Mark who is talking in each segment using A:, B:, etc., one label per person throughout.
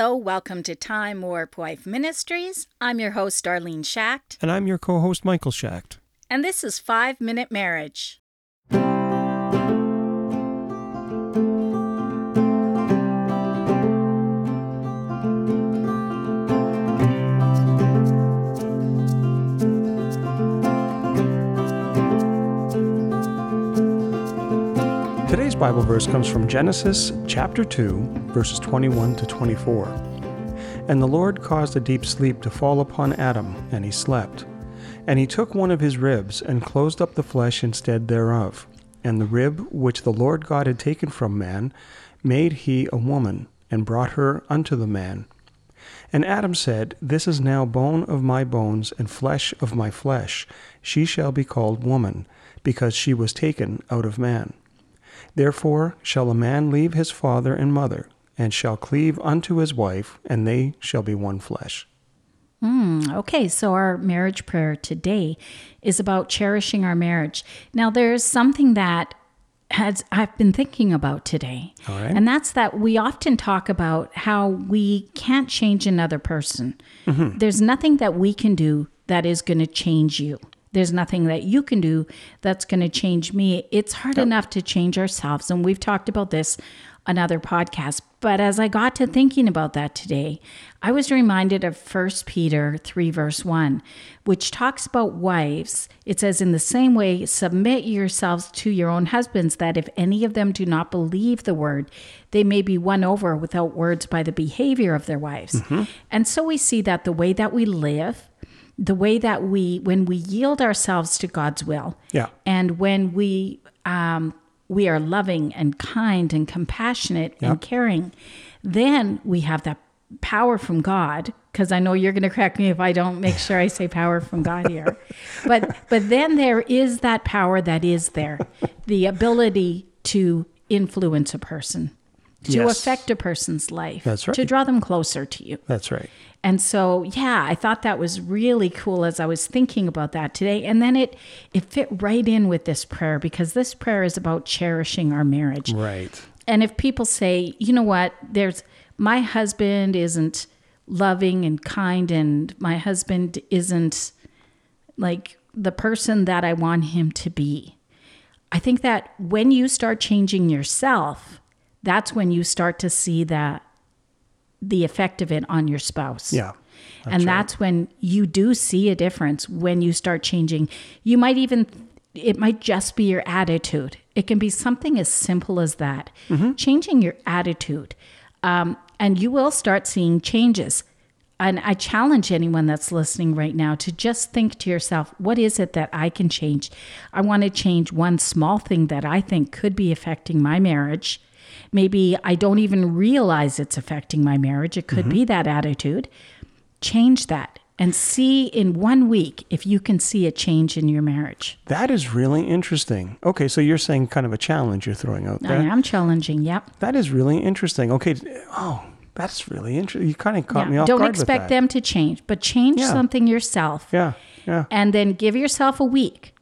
A: Hello, welcome to Time Warp Wife Ministries. I'm your host, Darlene Schacht,
B: And I'm your co host, Michael Schacht.
A: and this is Five Minute Marriage.
B: Today's Bible verse comes from Genesis chapter 2, verses 21 to 24. And the Lord caused a deep sleep to fall upon Adam, and he slept. And he took one of his ribs, and closed up the flesh instead thereof. And the rib which the Lord God had taken from man, made he a woman, and brought her unto the man. And Adam said, This is now bone of my bones and flesh of my flesh. She shall be called woman, because she was taken out of man. Therefore shall a man leave his father and mother, and shall cleave unto his wife, and they shall be one flesh.
A: Hmm, okay, so our marriage prayer today is about cherishing our marriage. Now, there's something that has I've been thinking about today.
B: All right.
A: And that's that we often talk about how we can't change another person. Mm-hmm. There's nothing that we can do that is going to change you. There's nothing that you can do that's going to change me. It's hard enough to change ourselves. And we've talked about this on other podcasts. But as I got to thinking about that today, I was reminded of 1 Peter 3, verse 1, which talks about wives. It says, In the same way, submit yourselves to your own husbands, that if any of them do not believe the word, they may be won over without words by the behavior of their wives. Mm-hmm. And so we see that the way that we live, the way that we, when we yield ourselves to God's will,
B: Yeah.
A: and when we um, we are loving and kind and compassionate and caring, then we have that power from God. Because I know you're going to crack me if I don't make sure I say power from God here, but but then there is that power that is there, the ability to influence a person, to
B: Yes.
A: affect a person's life,
B: That's right.
A: to draw them closer to you.
B: That's right.
A: And so, yeah, I thought that was really cool as I was thinking about that today. And then it it fit right in with this prayer because this prayer is about cherishing our marriage.
B: Right.
A: And if people say, you know what, there's my husband isn't loving and kind and my husband isn't like the person that I want him to be. I think that when you start changing yourself, that's when you start to see that the effect of it on your spouse.
B: Yeah.
A: and that's when you do see a difference when you start changing. You might even, it might just be your attitude. It can be something as simple as that. Changing your attitude. Um, and you will start seeing changes. And I challenge anyone that's listening right now to just think to yourself, what is it that I can change? I want to change one small thing that I think could be affecting my marriage. Maybe I don't even realize it's affecting my marriage. It could mm-hmm. be that attitude. Change that and see in one week if you can see a change in your marriage.
B: That is really interesting. Okay, so you're saying kind of a challenge you're throwing out there.
A: I am challenging. Yep.
B: That is really interesting. Okay. Oh, that's really interesting. You kind of caught
A: Yeah.
B: me off
A: Don't
B: guard
A: expect
B: with that.
A: them to change, but change
B: Yeah.
A: something yourself.
B: Yeah. Yeah.
A: and then give yourself a week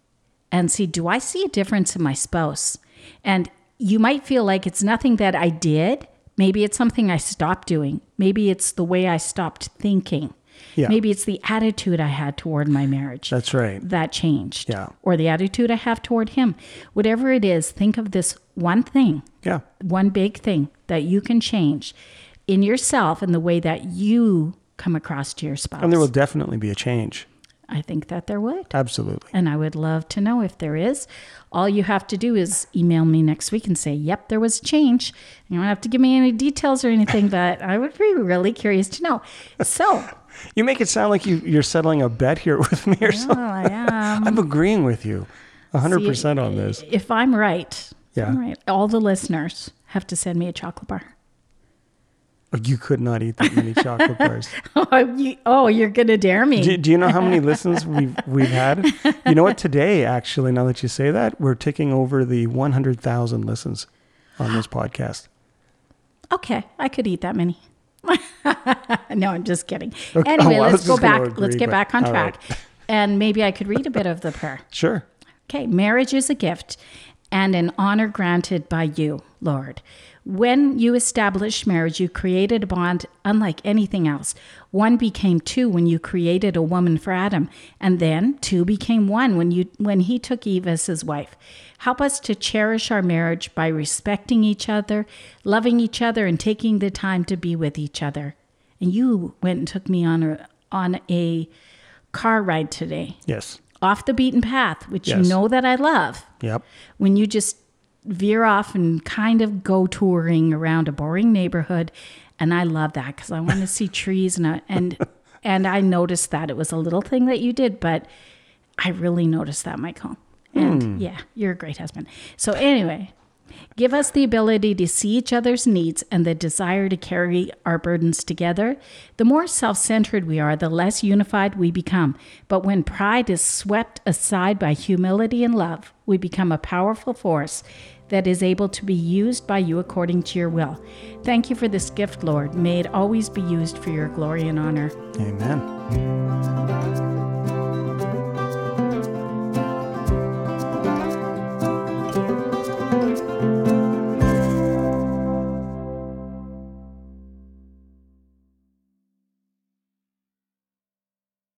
A: and see do I see a difference in my spouse? And you might feel like it's nothing that I did. Maybe it's something I stopped doing. Maybe it's the way I stopped thinking.
B: Yeah.
A: Maybe it's the attitude I had toward my marriage
B: That's right.
A: that changed.
B: Yeah.
A: Or the attitude I have toward him. Whatever it is, think of this one thing,
B: Yeah.
A: one big thing that you can change in yourself and the way that you come across to your spouse.
B: And there will definitely be a change.
A: I think that there would.
B: Absolutely.
A: And I would love to know if there is. All you have to do is email me next week and say, yep, there was a change. You don't have to give me any details or anything, but I would be really curious to know. So,
B: You make it sound like you, you're settling a bet here with me or
A: oh,
B: something.
A: I am.
B: I'm agreeing with you 100%
A: See,
B: on this.
A: If I'm right,
B: Yeah.
A: I'm right, all the listeners have to send me a chocolate bar.
B: You could not eat that many chocolate bars.
A: Oh, you, oh you're going to dare me.
B: Do, do you know how many listens we've we've had? You know what? Today, actually, now that you say that, we're ticking over the 100,000 listens on this podcast.
A: Okay, I could eat that many. no, I'm just kidding.
B: Okay.
A: Anyway,
B: Oh,
A: let's go
B: gonna
A: back. let's get
B: but-
A: back on track.
B: right.
A: And maybe I could read a bit of the prayer.
B: Sure.
A: Okay, marriage is a gift and an honor granted by you, Lord. When you established marriage, you created a bond unlike anything else. One became two when you created a woman for Adam, and then two became one when you when he took Eve as his wife. Help us to cherish our marriage by respecting each other, loving each other, and taking the time to be with each other. And you went and took me on a on a car ride today,
B: Yes.
A: off the beaten path, which
B: Yes.
A: you know that I love
B: Yep.
A: when you just veer off and kind of go touring around a boring neighborhood and i love that because i want to see trees and I, and and i noticed that it was a little thing that you did but i really noticed that michael. And hmm. yeah you're a great husband. So anyway Give us the ability to see each other's needs and the desire to carry our burdens together. The more self centered we are, the less unified we become. But when pride is swept aside by humility and love, we become a powerful force that is able to be used by you according to your will. Thank you for this gift, Lord. May it always be used for your glory and honor.
B: Amen.